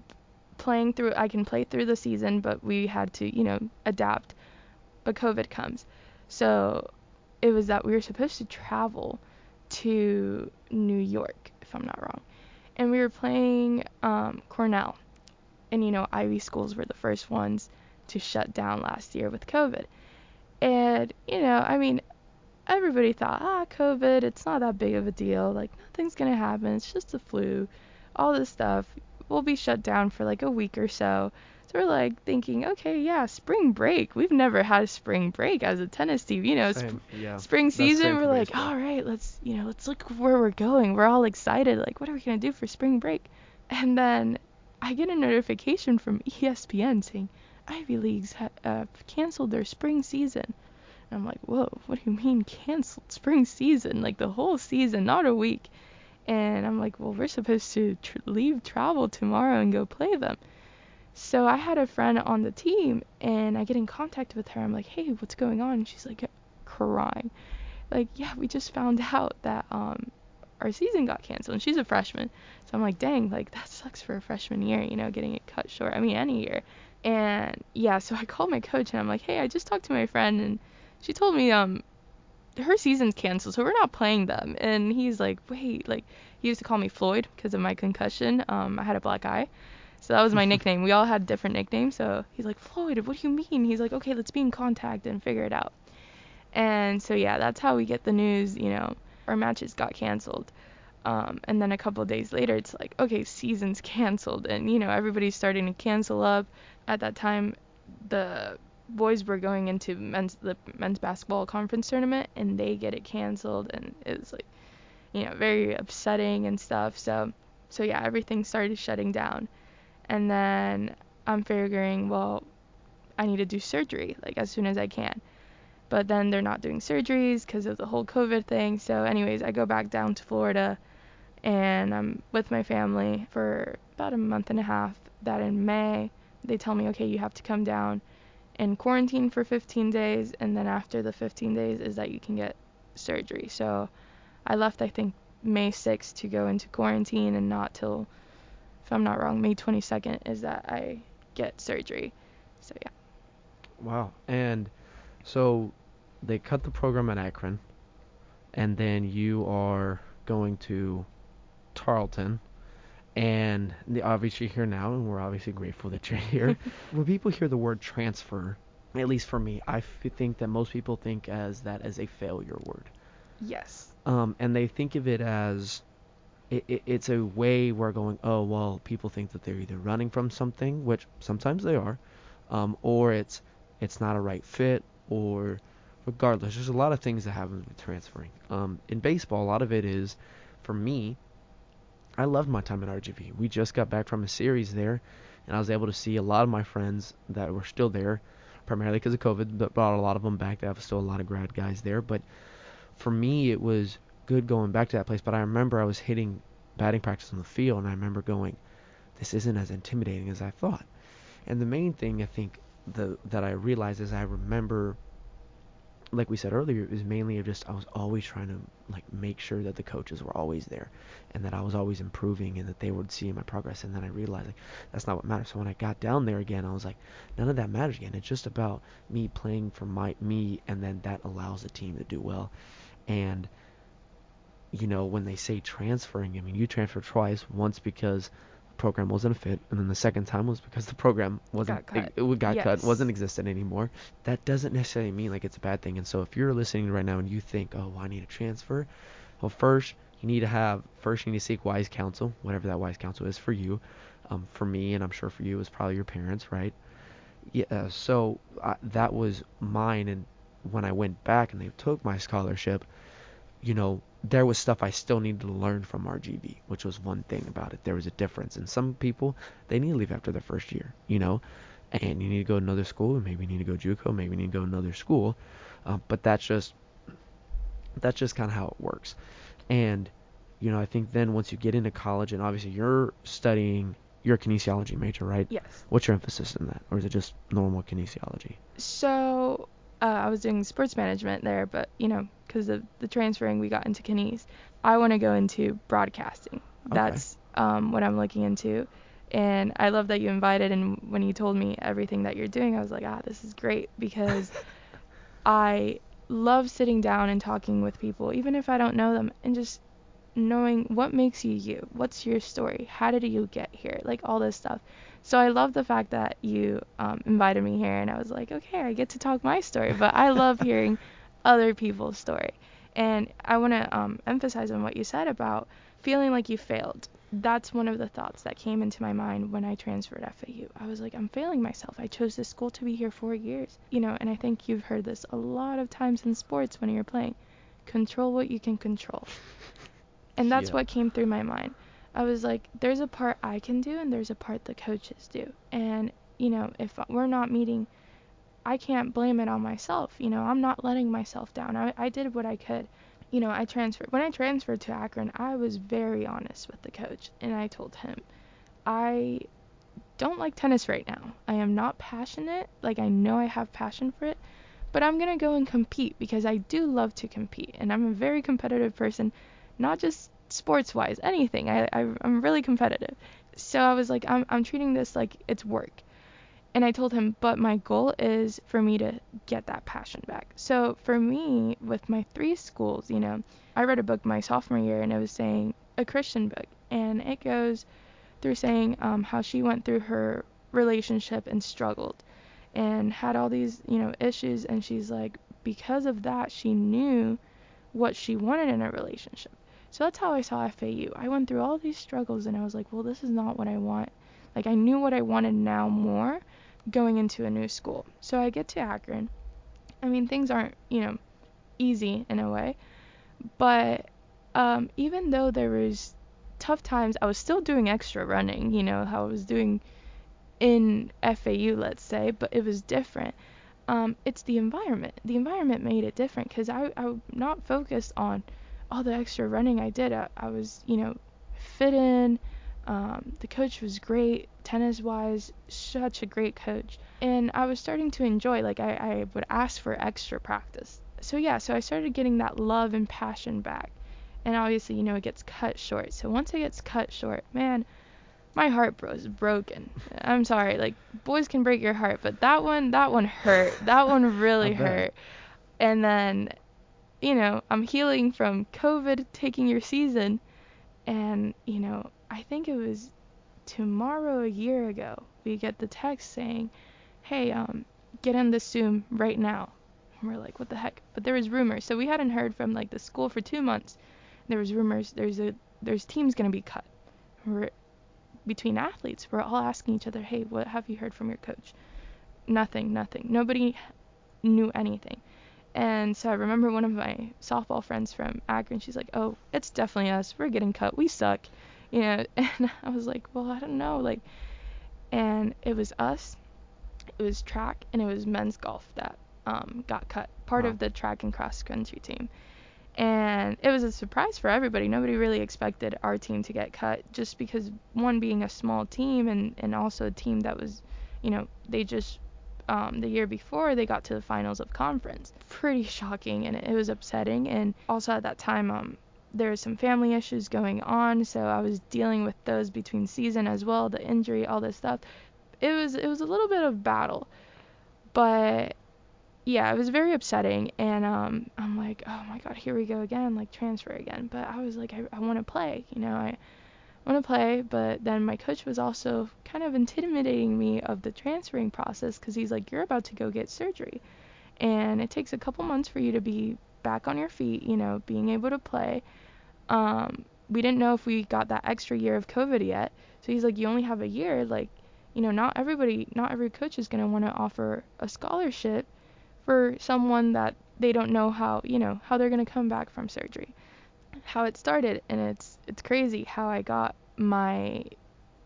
playing through, I can play through the season, but we had to, you know, adapt. But COVID comes. So it was that we were supposed to travel to New York, if I'm not wrong. And we were playing um, Cornell. And, you know, Ivy schools were the first ones to shut down last year with COVID. And, you know, I mean, everybody thought, ah, COVID, it's not that big of a deal. Like, nothing's going to happen. It's just the flu. All this stuff. We'll be shut down for like a week or so. So we're like thinking, okay, yeah, spring break. We've never had a spring break as a tennis team. You know, sp- yeah. spring season. We're like, baseball. all right, let's, you know, let's look where we're going. We're all excited. Like, what are we going to do for spring break? And then I get a notification from ESPN saying Ivy Leagues ha- uh, canceled their spring season. And I'm like, whoa, what do you mean canceled spring season? Like the whole season, not a week. And I'm like, well, we're supposed to tr- leave travel tomorrow and go play them. So I had a friend on the team, and I get in contact with her. I'm like, hey, what's going on? And she's like, crying. Like, yeah, we just found out that um our season got canceled, and she's a freshman. So I'm like, dang, like that sucks for a freshman year, you know, getting it cut short. I mean, any year. And yeah, so I called my coach, and I'm like, hey, I just talked to my friend, and she told me um her season's canceled, so we're not playing them. And he's like, wait, like he used to call me Floyd because of my concussion. Um, I had a black eye. So that was my nickname. We all had different nicknames. So he's like, Floyd, what do you mean? He's like, okay, let's be in contact and figure it out. And so yeah, that's how we get the news. You know, our matches got canceled. Um, and then a couple of days later, it's like, okay, season's canceled, and you know everybody's starting to cancel up. At that time, the boys were going into men's the men's basketball conference tournament, and they get it canceled, and it was like, you know, very upsetting and stuff. So, so yeah, everything started shutting down, and then I'm figuring, well, I need to do surgery like as soon as I can. But then they're not doing surgeries because of the whole COVID thing. So, anyways, I go back down to Florida and I'm with my family for about a month and a half. That in May, they tell me, okay, you have to come down and quarantine for 15 days, and then after the 15 days is that you can get surgery. So I left, I think, May 6th to go into quarantine, and not till, if I'm not wrong, May 22nd is that I get surgery. So yeah. Wow. And so they cut the program at Akron, and then you are going to Tarleton, and the, obviously you're here now, and we're obviously grateful that you're here. when people hear the word transfer, at least for me, I f- think that most people think as that as a failure word, Yes. um, and they think of it as it, it, it's a way we're going. Oh well, people think that they're either running from something, which sometimes they are, um, or it's it's not a right fit, or regardless, there's a lot of things that happen with transferring. Um, in baseball, a lot of it is, for me, I loved my time at RGV. We just got back from a series there, and I was able to see a lot of my friends that were still there, primarily because of COVID, but brought a lot of them back. They have still a lot of grad guys there, but for me, it was good going back to that place. But I remember I was hitting batting practice on the field, and I remember going, "This isn't as intimidating as I thought." And the main thing I think the that I realized is I remember, like we said earlier, it was mainly just I was always trying to like make sure that the coaches were always there, and that I was always improving, and that they would see my progress. And then I realized like that's not what matters. So when I got down there again, I was like, none of that matters again. It's just about me playing for my me, and then that allows the team to do well. And you know, when they say transferring, I mean, you transferred twice. Once because program wasn't a fit, and then the second time was because the program wasn't Got cut. It, it got cut, Yes. wasn't existent anymore. That doesn't necessarily mean like it's a bad thing. And so if you're listening right now and you think, oh, I need a transfer, well, first you need to have first you need to seek wise counsel, whatever that wise counsel is for you. Um, for me, and I'm sure for you, is probably your parents, right? Yeah. uh, So I, that was mine, and when I went back and they took my scholarship, you know, there was stuff I still needed to learn from RGV, which was one thing about it. There was a difference. And some people, they need to leave after their first year, you know, and you need to go to another school, and maybe you need to go JUCO, maybe you need to go to another school. Um, but that's just, that's just kind of how it works. And, you know, I think then once you get into college, and obviously you're studying, you're a kinesiology major, right? Yes. What's your emphasis in that? Or is it just normal kinesiology? So uh, I was doing sports management there, but you know, because of the transferring, we got into kines. I want to go into broadcasting. Okay. That's um, what I'm looking into. And I love that you invited. And when you told me everything that you're doing, I was like, ah, this is great because I love sitting down and talking with people, even if I don't know them, and just knowing what makes you you. What's your story? How did you get here? Like all this stuff. So I love the fact that you um, invited me here, and I was like, okay, I get to talk my story. But I love hearing other people's story. And I want to um, emphasize on what you said about feeling like you failed. That's one of the thoughts that came into my mind when I transferred FAU. I was like, I'm failing myself. I chose this school to be here four years. You know, and I think you've heard this a lot of times in sports when you're playing. Control what you can control. And that's Yeah. what came through my mind. I was like, there's a part I can do and there's a part the coaches do. And, you know, if we're not meeting, I can't blame it on myself. You know, I'm not letting myself down. I, I did what I could. You know, I transferred. When I transferred to Akron, I was very honest with the coach and I told him, I don't like tennis right now. I am not passionate. Like, I know I have passion for it, but I'm going to go and compete because I do love to compete. And I'm a very competitive person, not just sports wise, anything. I, I, I'm really competitive. So I was like, I'm, I'm treating this like it's work. And I told him, but my goal is for me to get that passion back. So for me, with my three schools, you know, I read a book my sophomore year and it was saying a Christian book. And it goes through saying um, how she went through her relationship and struggled and had all these, you know, issues. And she's like, because of that, she knew what she wanted in a relationship. So that's how I saw FAU. I went through all these struggles and I was like, well, this is not what I want. Like, I knew what I wanted now more going into a new school. So I get to Akron. I mean, things aren't, you know, easy in a way. But um, even though there was tough times, I was still doing extra running, you know, how I was doing in FAU, let's say, but it was different. Um, it's the environment. The environment made it different because I, I'm not focused on all the extra running I did. I, I was, you know, fit in. Um, the coach was great, tennis wise, such a great coach. And I was starting to enjoy, like, I, I would ask for extra practice. So, yeah, so I started getting that love and passion back. And obviously, you know, it gets cut short. So, once it gets cut short, man, my heart was broken. I'm sorry, like, boys can break your heart, but that one, that one hurt. That one really hurt. And then, you know, I'm healing from COVID taking your season. And, you know, I think it was tomorrow a year ago, we get the text saying, hey, um, get in this Zoom right now. And we're like, what the heck? But there was rumors. So we hadn't heard from like the school for two months. There was rumors there's a there's teams gonna be cut. We're between athletes, we're all asking each other, hey, what have you heard from your coach? Nothing, nothing. Nobody knew anything. And so I remember one of my softball friends from Akron, she's like, oh, it's definitely us. We're getting cut. We suck. You know, and I was like, well, I don't know. Like, and it was us, it was track, and it was men's golf that um, got cut. Part Wow. of the track and cross country team. And it was a surprise for everybody. Nobody really expected our team to get cut just because, one, being a small team and, and also a team that was, you know, they just um, the year before they got to the finals of conference. Pretty shocking and it was upsetting. And also at that time, um, there was some family issues going on, so I was dealing with those between season as well, the injury, all this stuff. It was it was a little bit of battle, but yeah, it was very upsetting. And um, I'm like, oh my god, here we go again, like transfer again. But I was like, I, I want to play, you know, I want to play. But then my coach was also kind of intimidating me of the transferring process because he's like, you're about to go get surgery, and it takes a couple months for you to be back on your feet, you know, being able to play. Um, we didn't know if we got that extra year of COVID yet, so he's like, you only have a year, like, you know, not everybody, not every coach is gonna want to offer a scholarship for someone that they don't know how, you know, how they're gonna come back from surgery. How it started, and it's it's crazy how I got my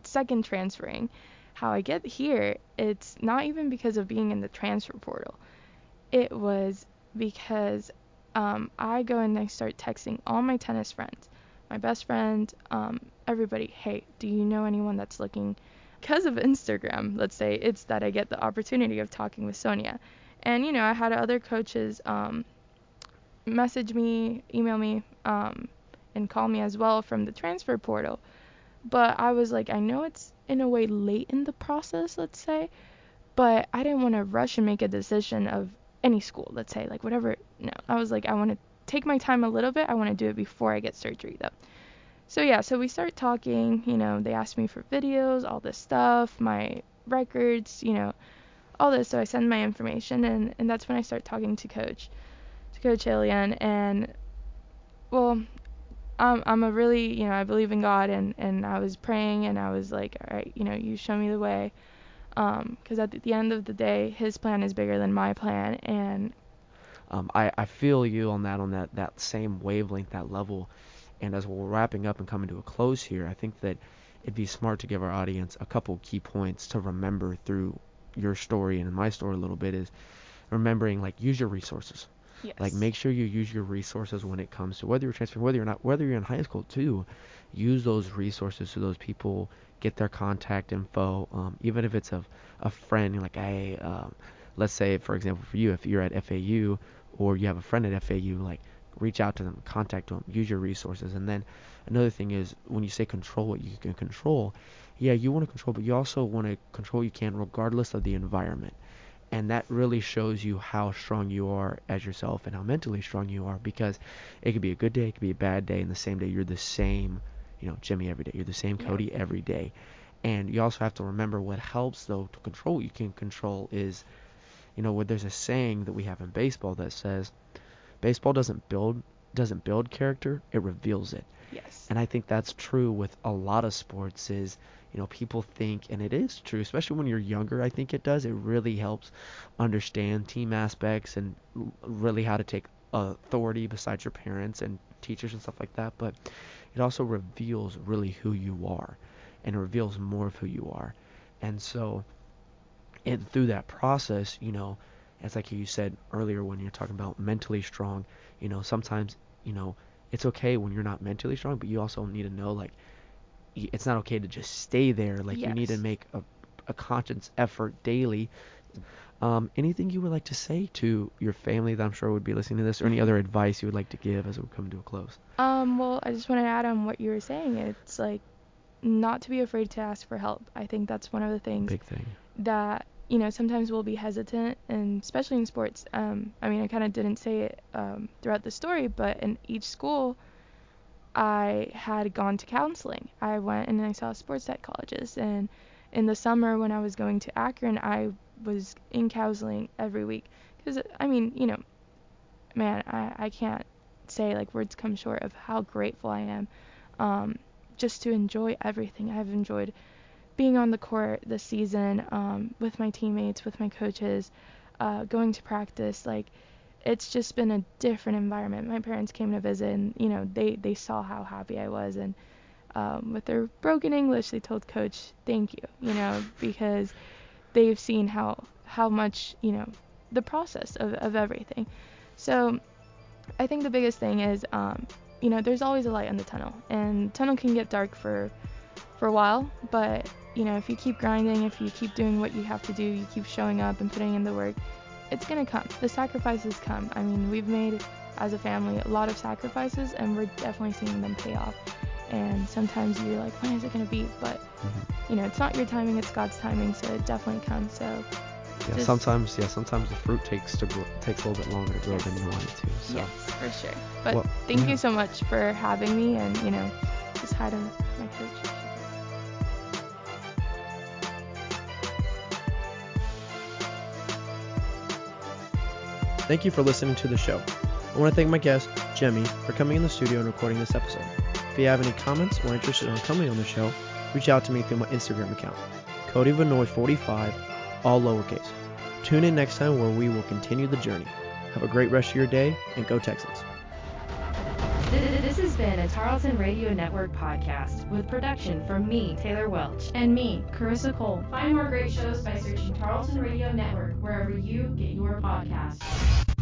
second transferring. How I get here, it's not even because of being in the transfer portal. It was because um, I go and I start texting all my tennis friends, my best friend, um, everybody, hey, do you know anyone that's looking? Because of Instagram, let's say, it's that I get the opportunity of talking with Sonia. And, you know, I had other coaches um, message me, email me, um, and call me as well from the transfer portal. But I was like, I know it's in a way late in the process, let's say, but I didn't want to rush and make a decision of any school, let's say, like whatever. No, I was like, I want to take my time a little bit. I want to do it before I get surgery, though. So yeah, so we start talking. You know, they asked me for videos, all this stuff, my records, you know, all this. So I send my information, and and that's when I start talking to coach, to and well, I'm I'm a really you know I believe in God, and and I was praying, and I was like, all right, you know, you show me the way, because at the end of the day, His plan is bigger than my plan, and Um, I, I feel you on that on that that same wavelength, that level. And as we're wrapping up and coming to a close here, I think that it'd be smart to give our audience a couple key points to remember through your story and my story a little bit is remembering like use your resources. Yes, Like make sure you use your resources when it comes to whether you're transferring, whether you're not, whether you're in high school too. Use those resources so those people get their contact info. Um, even if it's of a friend, you're like, hey, um, let's say for example for you, if you're at FAU or you have a friend at FAU, like reach out to them, contact them, use your resources. And then another thing is when you say control what you can control, yeah, you want to control, but you also want to control what you can regardless of the environment. And that really shows you how strong you are as yourself and how mentally strong you are because it could be a good day, it could be a bad day, and the same day you're the same, you know, Jemmy every day. You're the same Yeah. Cody every day. And you also have to remember what helps though to control what you can control is, you know, where there's a saying that we have in baseball that says, baseball doesn't build doesn't build character, it reveals it. yes, And I think that's true with a lot of sports is, you know, people think and it is true, especially when you're younger, I think it does. It really helps understand team aspects and really how to take authority besides your parents and teachers and stuff like that, but it also reveals really who you are and it reveals more of who you are. And so and through that process, you know, it's like you said earlier when you're talking about mentally strong, you know, sometimes, you know, it's okay when you're not mentally strong, but you also need to know like it's not okay to just stay there. Like you need to make a, a conscious effort daily. Um, anything you would like to say to your family that I'm sure would be listening to this, or any other advice you would like to give as we come to a close? Um, well, I just want to add on what you were saying. It's like not to be afraid to ask for help. I think that's one of the things Big thing. that you know sometimes we'll be hesitant, and especially in sports. Um, I mean, I kind of didn't say it um, throughout the story, but in each school, I had gone to counseling. I went and I saw sports psychologists, and in the summer when I was going to Akron, I was in counseling every week. Because I mean, you know, man, I I can't say like words come short of how grateful I am, um, just to enjoy everything I've enjoyed being on the court this season um, with my teammates, with my coaches, uh, going to practice. Like, it's just been a different environment. My parents came to visit, and you know, they they saw how happy I was, and um, with their broken English, they told coach, "Thank you," you know, because they've seen how how much you know the process of of everything. So, I think the biggest thing is, um, you know, there's always a light in the tunnel, and tunnel can get dark for for a while, but you know, if you keep grinding, if you keep doing what you have to do, you keep showing up and putting in the work, it's gonna come. The sacrifices come. I mean, we've made as a family a lot of sacrifices, and we're definitely seeing them pay off. And sometimes you're like, when is it gonna be? But mm-hmm. you know, it's not your timing, it's God's timing, so it definitely comes. So Yeah, Just- sometimes, yeah, sometimes the fruit takes to grow, takes a little bit longer to grow than you want it to. So. yes, for sure. But Well, thank yeah. you so much for having me, and you know, just hi to my coach. Thank you for listening to the show. I want to thank my guest, Jemmy, for coming in the studio and recording this episode. If you have any comments or interested in coming on the show, reach out to me through my Instagram account, Cody Vanoy45, all lowercase. Tune in next time where we will continue the journey. Have a great rest of your day and go Texans. Been a Tarleton Radio Network podcast with production from me, Taylor Welch. And me, Carissa Cole. Find more great shows by searching Tarleton Radio Network wherever you get your podcasts.